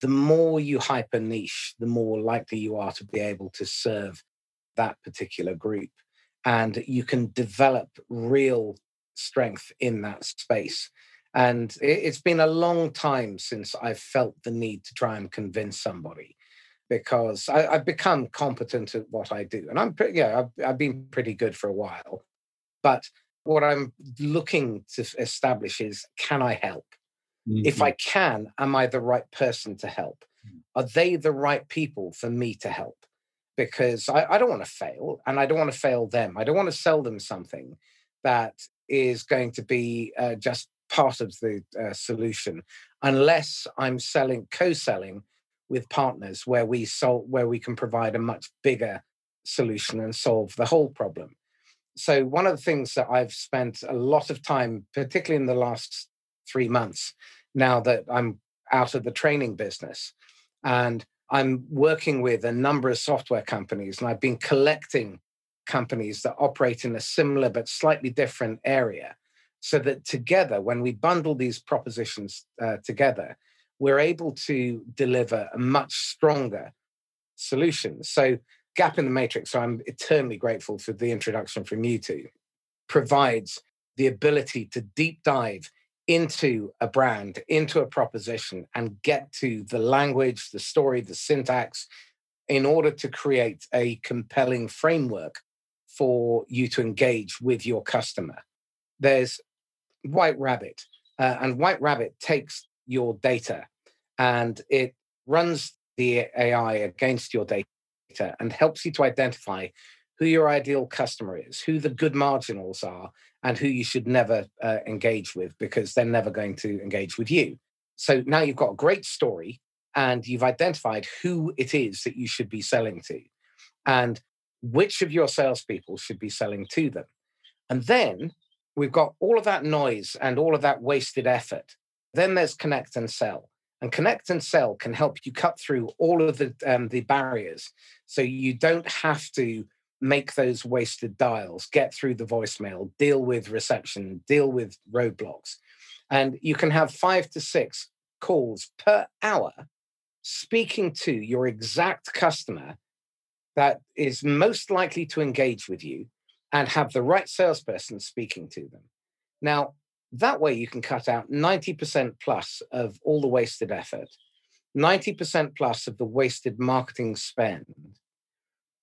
The more you hyper niche the more likely you are to be able to serve that particular group. And you can develop real strength in that space. And it's been a long time since I've felt the need to try and convince somebody because I, have become competent at what I do. And I'm pretty, yeah, I've, I've been pretty good for a while. But what I'm looking to establish is can I help? Mm-hmm. If I can, am I the right person to help? Mm. Are they the right people for me to help? because I, I don't want to fail and I don't want to fail them. I don't want to sell them something that is going to be uh, just part of the uh, solution unless I'm selling co-selling with partners where we solve where we can provide a much bigger solution and solve the whole problem. So one of the things that I've spent a lot of time, particularly in the last three months, now that I'm out of the training business, and I'm working with a number of software companies, and I've been collecting companies that operate in a similar but slightly different area so that together, when we bundle these propositions uh, together, we're able to deliver a much stronger solution. So, Gap in the Matrix, so I'm eternally grateful for the introduction from you two, provides the ability to deep dive into a brand, into a proposition, and get to the language, the story, the syntax, in order to create a compelling framework for you to engage with your customer. There's White Rabbit, uh, and White Rabbit takes your data and it runs the AI against your data and helps you to identify who your ideal customer is, who the good marginals are, and who you should never uh, engage with because they're never going to engage with you. So now you've got a great story and you've identified who it is that you should be selling to and which of your salespeople should be selling to them. And then we've got all of that noise and all of that wasted effort. Then there's ConnectAndSell. And ConnectAndSell can help you cut through all of the, um, the barriers. So you don't have to make those wasted dials, get through the voicemail, deal with reception, deal with roadblocks. And you can have five to six calls per hour speaking to your exact customer that is most likely to engage with you and have the right salesperson speaking to them. Now, that way you can cut out 90% plus of all the wasted effort, 90% plus of the wasted marketing spend,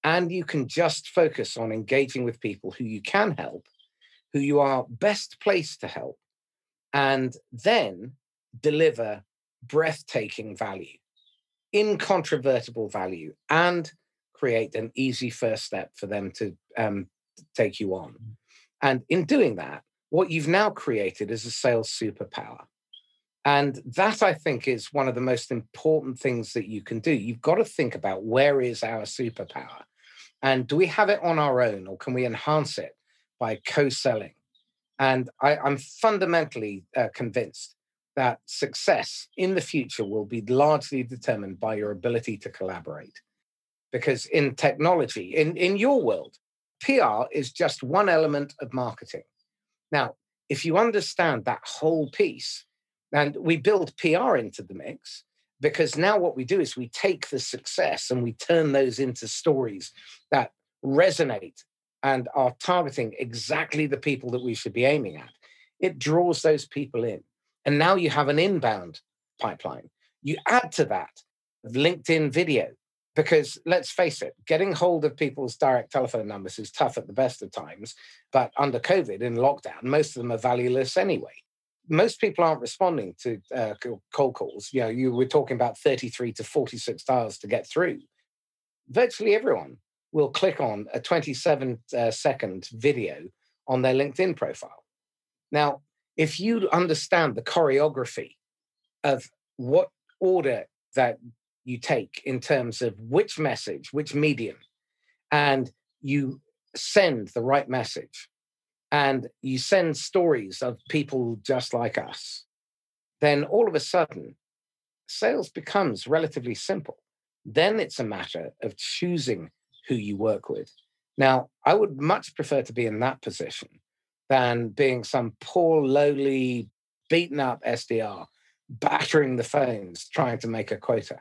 and you can just focus on engaging with people who you can help, who you are best placed to help, and then deliver breathtaking value, incontrovertible value, and create an easy first step for them to um, take you on. And in doing that, what you've now created is a sales superpower. And that, I think, is one of the most important things that you can do. You've got to think about where is our superpower? And do we have it on our own or can we enhance it by co selling? And I, am fundamentally uh, convinced that success in the future will be largely determined by your ability to collaborate. Because in technology, in, in your world, PR is just one element of marketing. Now, if you understand that whole piece, and we build PR into the mix, because now what we do is we take the success and we turn those into stories that resonate and are targeting exactly the people that we should be aiming at. It draws those people in. And now you have an inbound pipeline. You add to that LinkedIn video, because let's face it, getting hold of people's direct telephone numbers is tough at the best of times. But under COVID, in lockdown, most of them are valueless anyway. Most people aren't responding to uh, cold calls. You know, you were talking about 33 to 46 dials to get through. Virtually everyone will click on a 27 uh, second video on their LinkedIn profile. Now, if you understand the choreography of what order that you take in terms of which message, which medium, and you send the right message, and you send stories of people just like us, then all of a sudden, sales becomes relatively simple. Then it's a matter of choosing who you work with. Now, I would much prefer to be in that position than being some poor, lowly, beaten up SDR battering the phones trying to make a quota.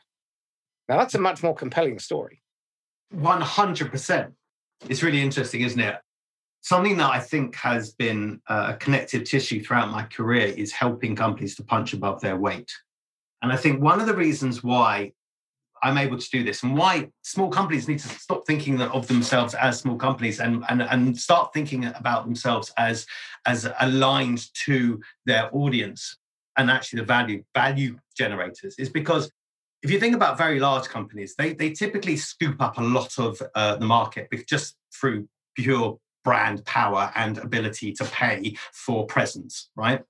Now, that's a much more compelling story. 100%. It's really interesting, isn't it? Something that I think has been uh, a connective tissue throughout my career is helping companies to punch above their weight. And I think one of the reasons why I'm able to do this and why small companies need to stop thinking of themselves as small companies and, and, and start thinking about themselves as, as aligned to their audience and actually the value value generators is because if you think about very large companies, they, they typically scoop up a lot of uh, the market just through pure brand power and ability to pay for presence, right?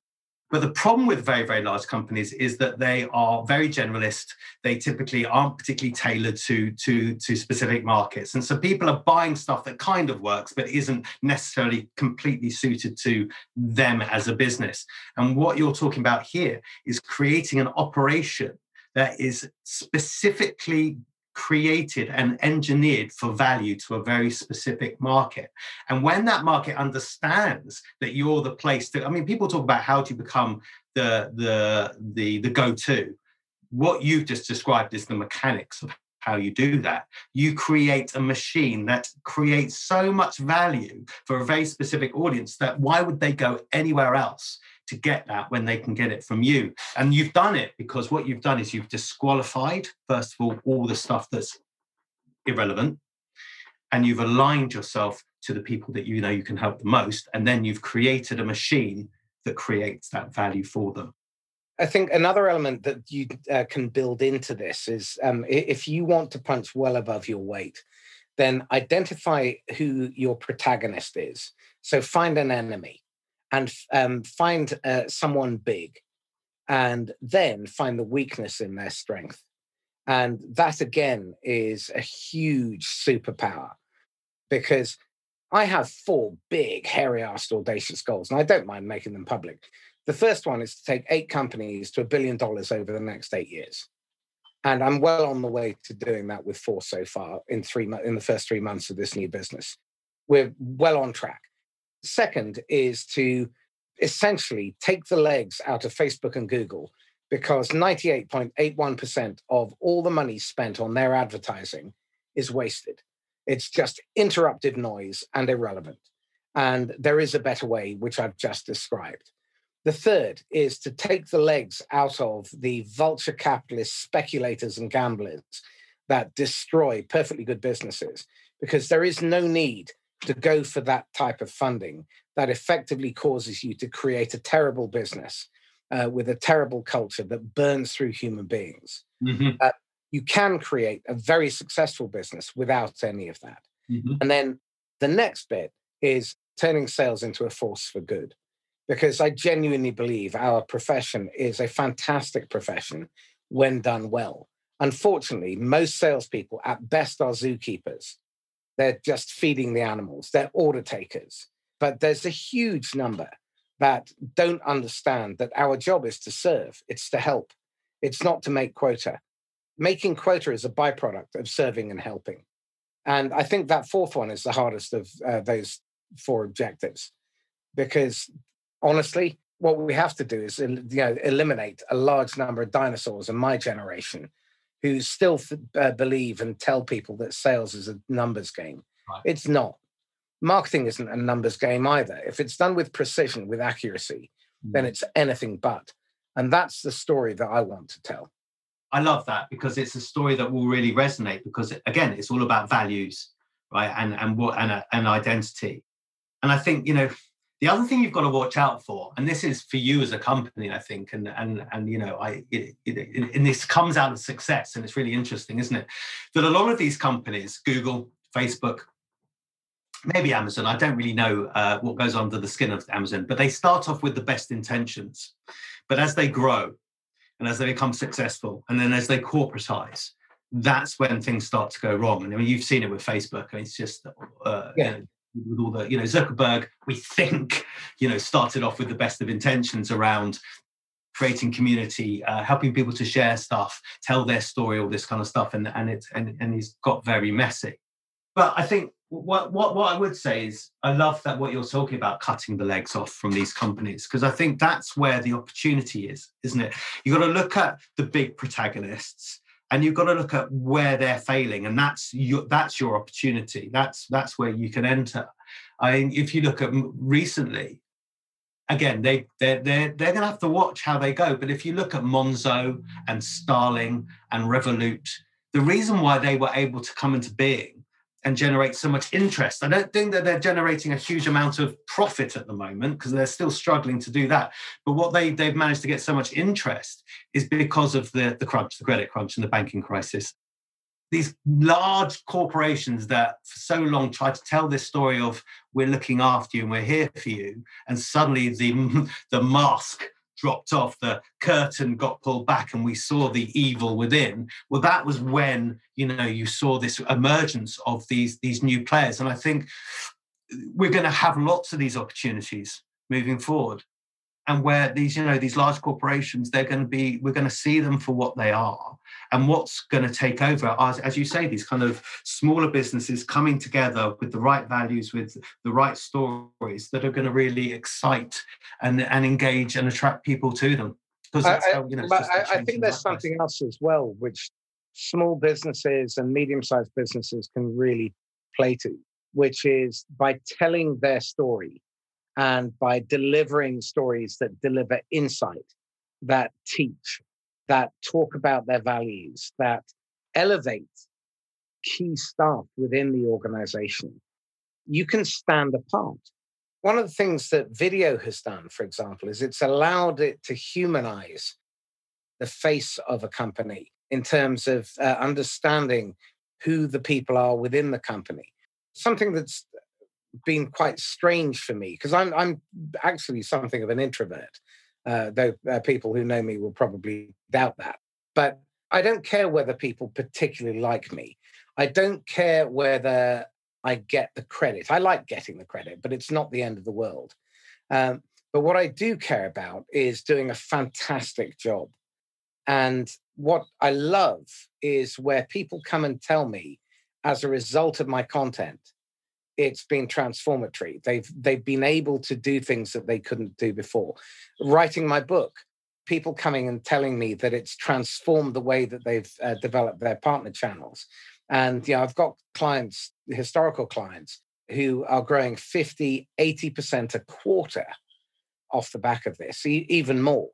But the problem with very, very large companies is that they are very generalist. They typically aren't particularly tailored to, to, to specific markets. And so people are buying stuff that kind of works, but isn't necessarily completely suited to them as a business. And what you're talking about here is creating an operation that is specifically created and engineered for value to a very specific market. And when that market understands that you're the place to, I mean, people talk about how to become the the the the go-to. What you've just described is the mechanics of how you do that. You create a machine that creates so much value for a very specific audience that why would they go anywhere else? To get that when they can get it from you. And you've done it because what you've done is you've disqualified, first of all, all the stuff that's irrelevant, and you've aligned yourself to the people that you know you can help the most. And then you've created a machine that creates that value for them. I think another element that you uh, can build into this is um, if you want to punch well above your weight, then identify who your protagonist is. So find an enemy and um, find uh, someone big and then find the weakness in their strength. And that again is a huge superpower because I have four big, hairy assed, audacious goals, and I don't mind making them public. The first one is to take eight companies to a billion dollars over the next eight years. And I'm well on the way to doing that with four so far in three in the first three months of this new business. We're well on track. Second is to essentially take the legs out of Facebook and Google because 98.81% of all the money spent on their advertising is wasted. It's just interrupted noise and irrelevant. And there is a better way, which I've just described. The third is to take the legs out of the vulture capitalist speculators and gamblers that destroy perfectly good businesses, because there is no need to go for that type of funding that effectively causes you to create a terrible business uh, with a terrible culture that burns through human beings. Mm-hmm. Uh, you can create a very successful business without any of that. Mm-hmm. And then the next bit is turning sales into a force for good. because I genuinely believe our profession is a fantastic profession when done well. Unfortunately, most salespeople at best are zookeepers. They're just feeding the animals, they're order takers. But there's a huge number that don't understand that our job is to serve, it's to help, it's not to make quota. Making quota is a byproduct of serving and helping. And I think that fourth one is the hardest of uh, those four objectives because honestly, what we have to do is you know eliminate a large number of dinosaurs in my generation who still uh, believe and tell people that sales is a numbers game. Right. It's not. Marketing isn't a numbers game either. If it's done with precision, with accuracy, mm. then it's anything but. And that's the story that I want to tell. I love that because it's a story that will really resonate because again, it's all about values, right? And and what and, a, and identity. And I think you know the other thing you've got to watch out for, and this is for you as a company, I think, and and and you know, I it, it, and this comes out of success, and it's really interesting, isn't it? That a lot of these companies, Google, Facebook, maybe Amazon, I don't really know uh, what goes under the skin of Amazon, but they start off with the best intentions, but as they grow, and as they become successful, and then as they corporatize, that's when things start to go wrong. And I mean, you've seen it with Facebook. I mean, it's just uh, yeah. You know, with all the, you know, Zuckerberg, we think, you know, started off with the best of intentions around creating community, uh, helping people to share stuff, tell their story, all this kind of stuff, and and it's and, and he's got very messy. But I think what what what I would say is I love that what you're talking about, cutting the legs off from these companies, because I think that's where the opportunity is, isn't it? You've got to look at the big protagonists and you've got to look at where they're failing and that's your that's your opportunity. That's that's where you can enter. I mean if you look at recently again they they're they're, they're going to have to watch how they go but if you look at monzo and starling and revolut the reason why they were able to come into being and generate so much interest. I don't think that they're generating a huge amount of profit at the moment because they're still struggling to do that. But what they, they've managed to get so much interest is because of the, the crunch, the credit crunch, and the banking crisis. These large corporations that for so long tried to tell this story of we're looking after you and we're here for you, and suddenly the, [laughs] the mask dropped off, the curtain got pulled back, and we saw the evil within. Well, that was when you know you saw this emergence of these these new players, and I think we're going to have lots of these opportunities moving forward. And where these you know these large corporations they're going to be we're going to see them for what they are and what's going to take over as, as you say these kind of smaller businesses coming together with the right values with the right stories that are going to really excite and and engage and attract people to them. Because I, how, you know, but I, I think there's something else as well which small businesses and medium-sized businesses can really play to which is by telling their story and by delivering stories that deliver insight, that teach, that talk about their values, that elevate key staff within the organization, you can stand apart. One of the things that video has done, for example, is it's allowed it to humanize the face of a company in terms of uh, understanding who the people are within the company. Something that's been quite strange for me because I'm I'm actually something of an introvert. Uh, though uh, people who know me will probably doubt that. But I don't care whether people particularly like me. I don't care whether I get the credit. I like getting the credit, but it's not the end of the world. Um, but what I do care about is doing a fantastic job. And what I love is where people come and tell me, as a result of my content, it's been transformatory. They've they've been able to do things that they couldn't do before. Writing my book, people coming and telling me that it's transformed the way that they've uh, developed their partner channels. And you know, I've got clients, historical clients, who are growing 50, 80% a quarter off the back of this, even more.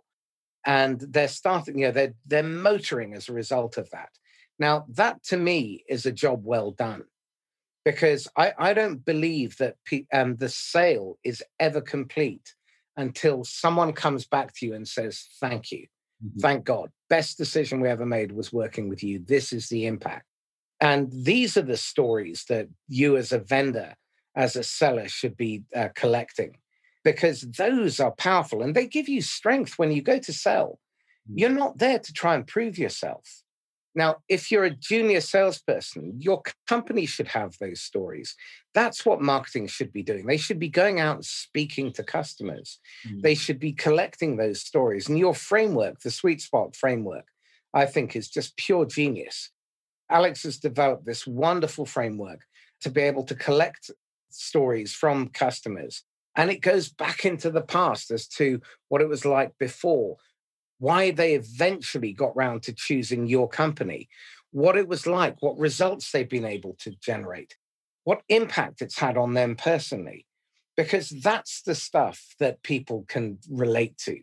And they're starting, you know, they're they're motoring as a result of that. Now, that to me is a job well done because I, I don't believe that um, the sale is ever complete until someone comes back to you and says, Thank you. Mm-hmm. Thank God. Best decision we ever made was working with you. This is the impact. And these are the stories that you, as a vendor, as a seller, should be uh, collecting. because those are powerful and they give you strength when you go to sell. Mm. You're not there to try and prove yourself. Now, if you're a junior salesperson, your company should have those stories. That's what marketing should be doing. They should be going out and speaking to customers. Mm. They should be collecting those stories. And your framework, the sweet spot framework, I think is just pure genius. Alex has developed this wonderful framework to be able to collect stories from customers. And it goes back into the past as to what it was like before, why they eventually got round to choosing your company, what it was like, what results they've been able to generate, what impact it's had on them personally. Because that's the stuff that people can relate to.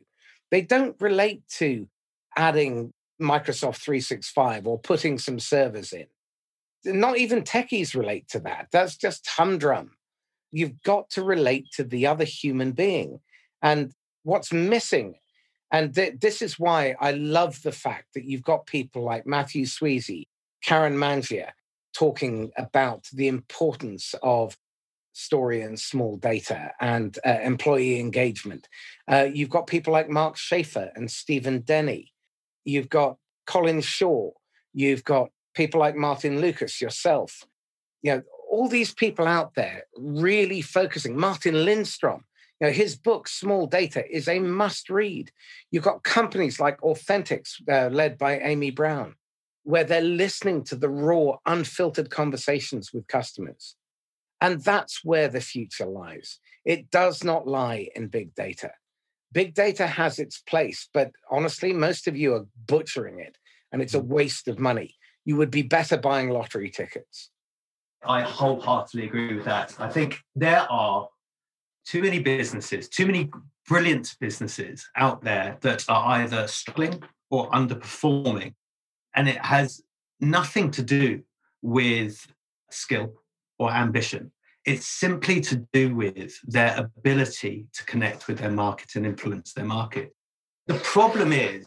They don't relate to adding Microsoft 365 or putting some servers in. Not even techies relate to that. That's just humdrum. You've got to relate to the other human being. And what's missing and th- this is why I love the fact that you've got people like Matthew Sweezey, Karen Mangia, talking about the importance of story and small data and uh, employee engagement. Uh, you've got people like Mark Schaefer and Stephen Denny. You've got Colin Shaw. You've got people like Martin Lucas, yourself. You know, all these people out there really focusing. Martin Lindstrom, you know, his book, Small Data, is a must read. You've got companies like Authenticx, uh, led by Amy Brown, where they're listening to the raw, unfiltered conversations with customers. And that's where the future lies. It does not lie in big data. Big data has its place, but honestly, most of you are butchering it, and it's a mm. waste of money. You would be better buying lottery tickets. I wholeheartedly agree with that. I think there are too many businesses, too many brilliant businesses out there that are either struggling or underperforming. And it has nothing to do with skill or ambition. It's simply to do with their ability to connect with their market and influence their market. The problem is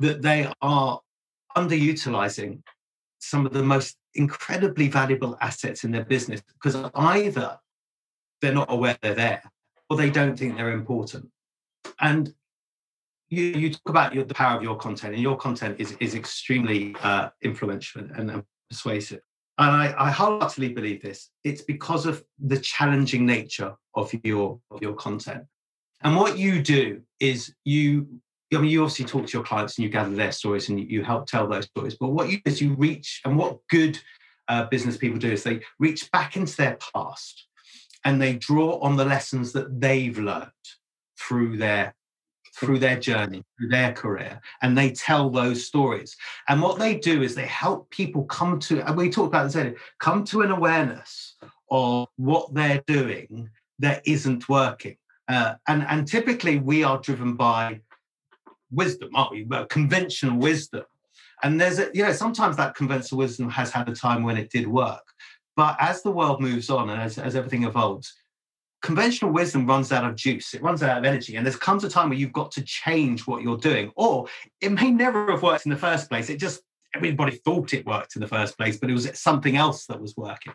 that they are underutilizing some of the most incredibly valuable assets in their business because either they're not aware they're there or they don't think they're important. And you, you talk about your, the power of your content, and your content is, is extremely uh, influential and, and, persuasive. And I, I wholeheartedly believe this. It's because of the challenging nature of your of your content. And what you do is you I mean, you obviously talk to your clients and you gather their stories and you, help tell those stories. But what you do is you reach, and what good uh, business people do is they reach back into their past and they draw on the lessons that they've learned through their through their journey through their career and they tell those stories. And what they do is they help people come to and we talked about this earlier come to an awareness of what they're doing that isn't working. Uh, and and typically we are driven by wisdom aren't we? Well, conventional wisdom. And there's a you know sometimes that conventional wisdom has had a time when it did work but as the world moves on and as, as everything evolves, conventional wisdom runs out of juice, it runs out of energy. And there comes a time where you've got to change what you're doing. Or it may never have worked in the first place. It just, everybody thought it worked in the first place, but it was something else that was working.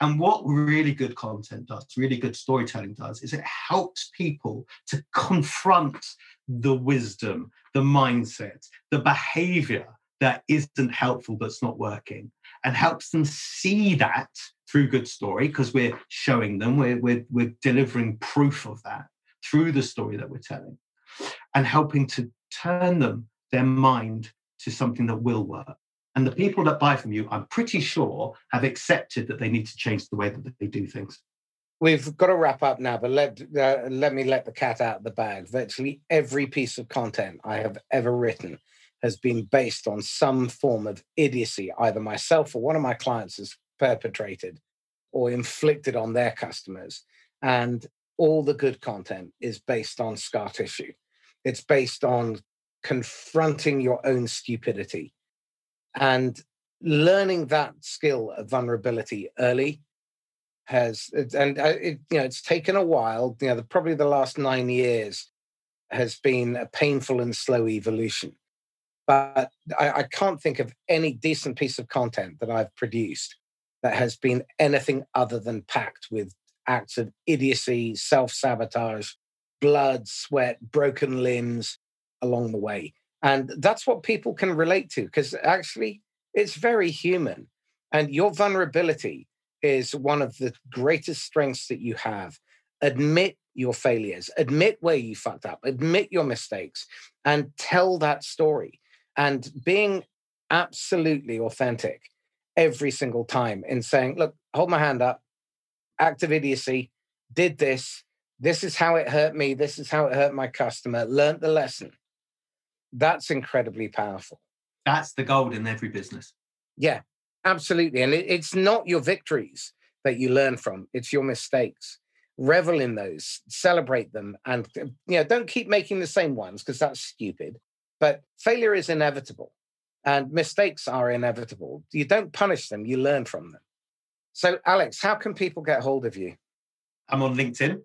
And what really good content does, really good storytelling does, is it helps people to confront the wisdom, the mindset, the behavior that isn't helpful, that's not working, and helps them see that through good story because we're showing them, we're, we're, we're delivering proof of that through the story that we're telling, and helping to turn them, their mind, to something that will work. And the people that buy from you, I'm pretty sure, have accepted that they need to change the way that they do things. We've got to wrap up now, but let uh, let me let the cat out of the bag. Virtually every piece of content I have ever written has been based on some form of idiocy, either myself or one of my clients has perpetrated or inflicted on their customers. And all the good content is based on scar tissue. It's based on confronting your own stupidity and learning that skill of vulnerability early has and uh, it, you know it's taken a while you know the, probably the last nine years has been a painful and slow evolution but I, I, can't think of any decent piece of content that I've produced that has been anything other than packed with acts of idiocy, self sabotage, blood, sweat, broken limbs along the way. And that's what people can relate to because actually it's very human. And your vulnerability is one of the greatest strengths that you have. Admit your failures, admit where you fucked up, admit your mistakes, and tell that story. And being absolutely authentic every single time in saying, look, hold my hand up, act of idiocy, did this, this is how it hurt me, this is how it hurt my customer, learned the lesson. That's incredibly powerful. That's the gold in every business. Yeah, absolutely. And it, it's not your victories that you learn from, it's your mistakes. Revel in those, celebrate them, and you know, don't keep making the same ones because that's stupid. But failure is inevitable and mistakes are inevitable. You don't punish them, you learn from them. So, Alex, how can people get hold of you? I'm on LinkedIn.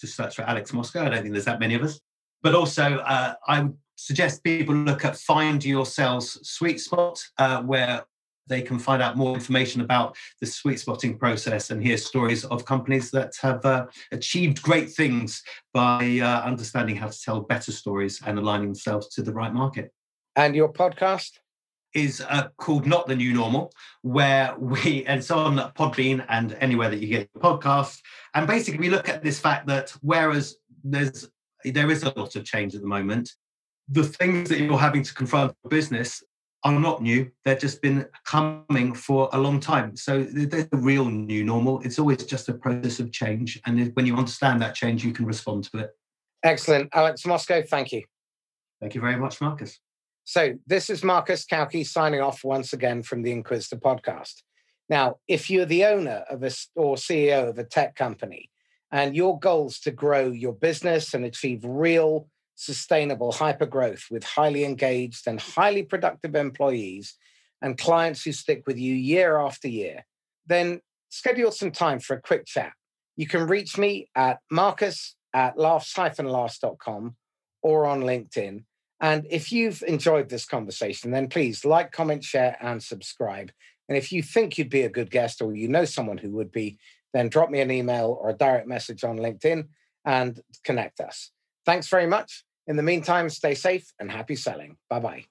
Just search for Alex Moscow. I don't think there's that many of us. But also, uh, I would suggest people look at Find Yourselves Sweet Spot, uh, where they can find out more information about the sweet spotting process and hear stories of companies that have uh, achieved great things by uh, understanding how to tell better stories and aligning themselves to the right market. And your podcast? is uh, called Not the New Normal, where we, [laughs] and so on Podbean and anywhere that you get podcasts. And basically, we look at this fact that whereas there's there is a lot of change at the moment, the things that you're having to confront business are not new. They've just been coming for a long time. So they're the real new normal. It's always just a process of change. And when you understand that change, you can respond to it. Excellent. Alex Moscow, thank you. Thank you very much, Marcus. So this is Marcus Cauchi signing off once again from the Inquisitor podcast. Now, if you're the owner of a or CEO of a tech company and your goal is to grow your business and achieve real sustainable hyper growth with highly engaged and highly productive employees and clients who stick with you year after year, then schedule some time for a quick chat. You can reach me at marcus at laughs-last.com or on LinkedIn and if you've enjoyed this conversation, then please like, comment, share, and subscribe. And if you think you'd be a good guest or you know someone who would be, then drop me an email or a direct message on LinkedIn and connect us. Thanks very much. In the meantime, stay safe and happy selling. Bye bye.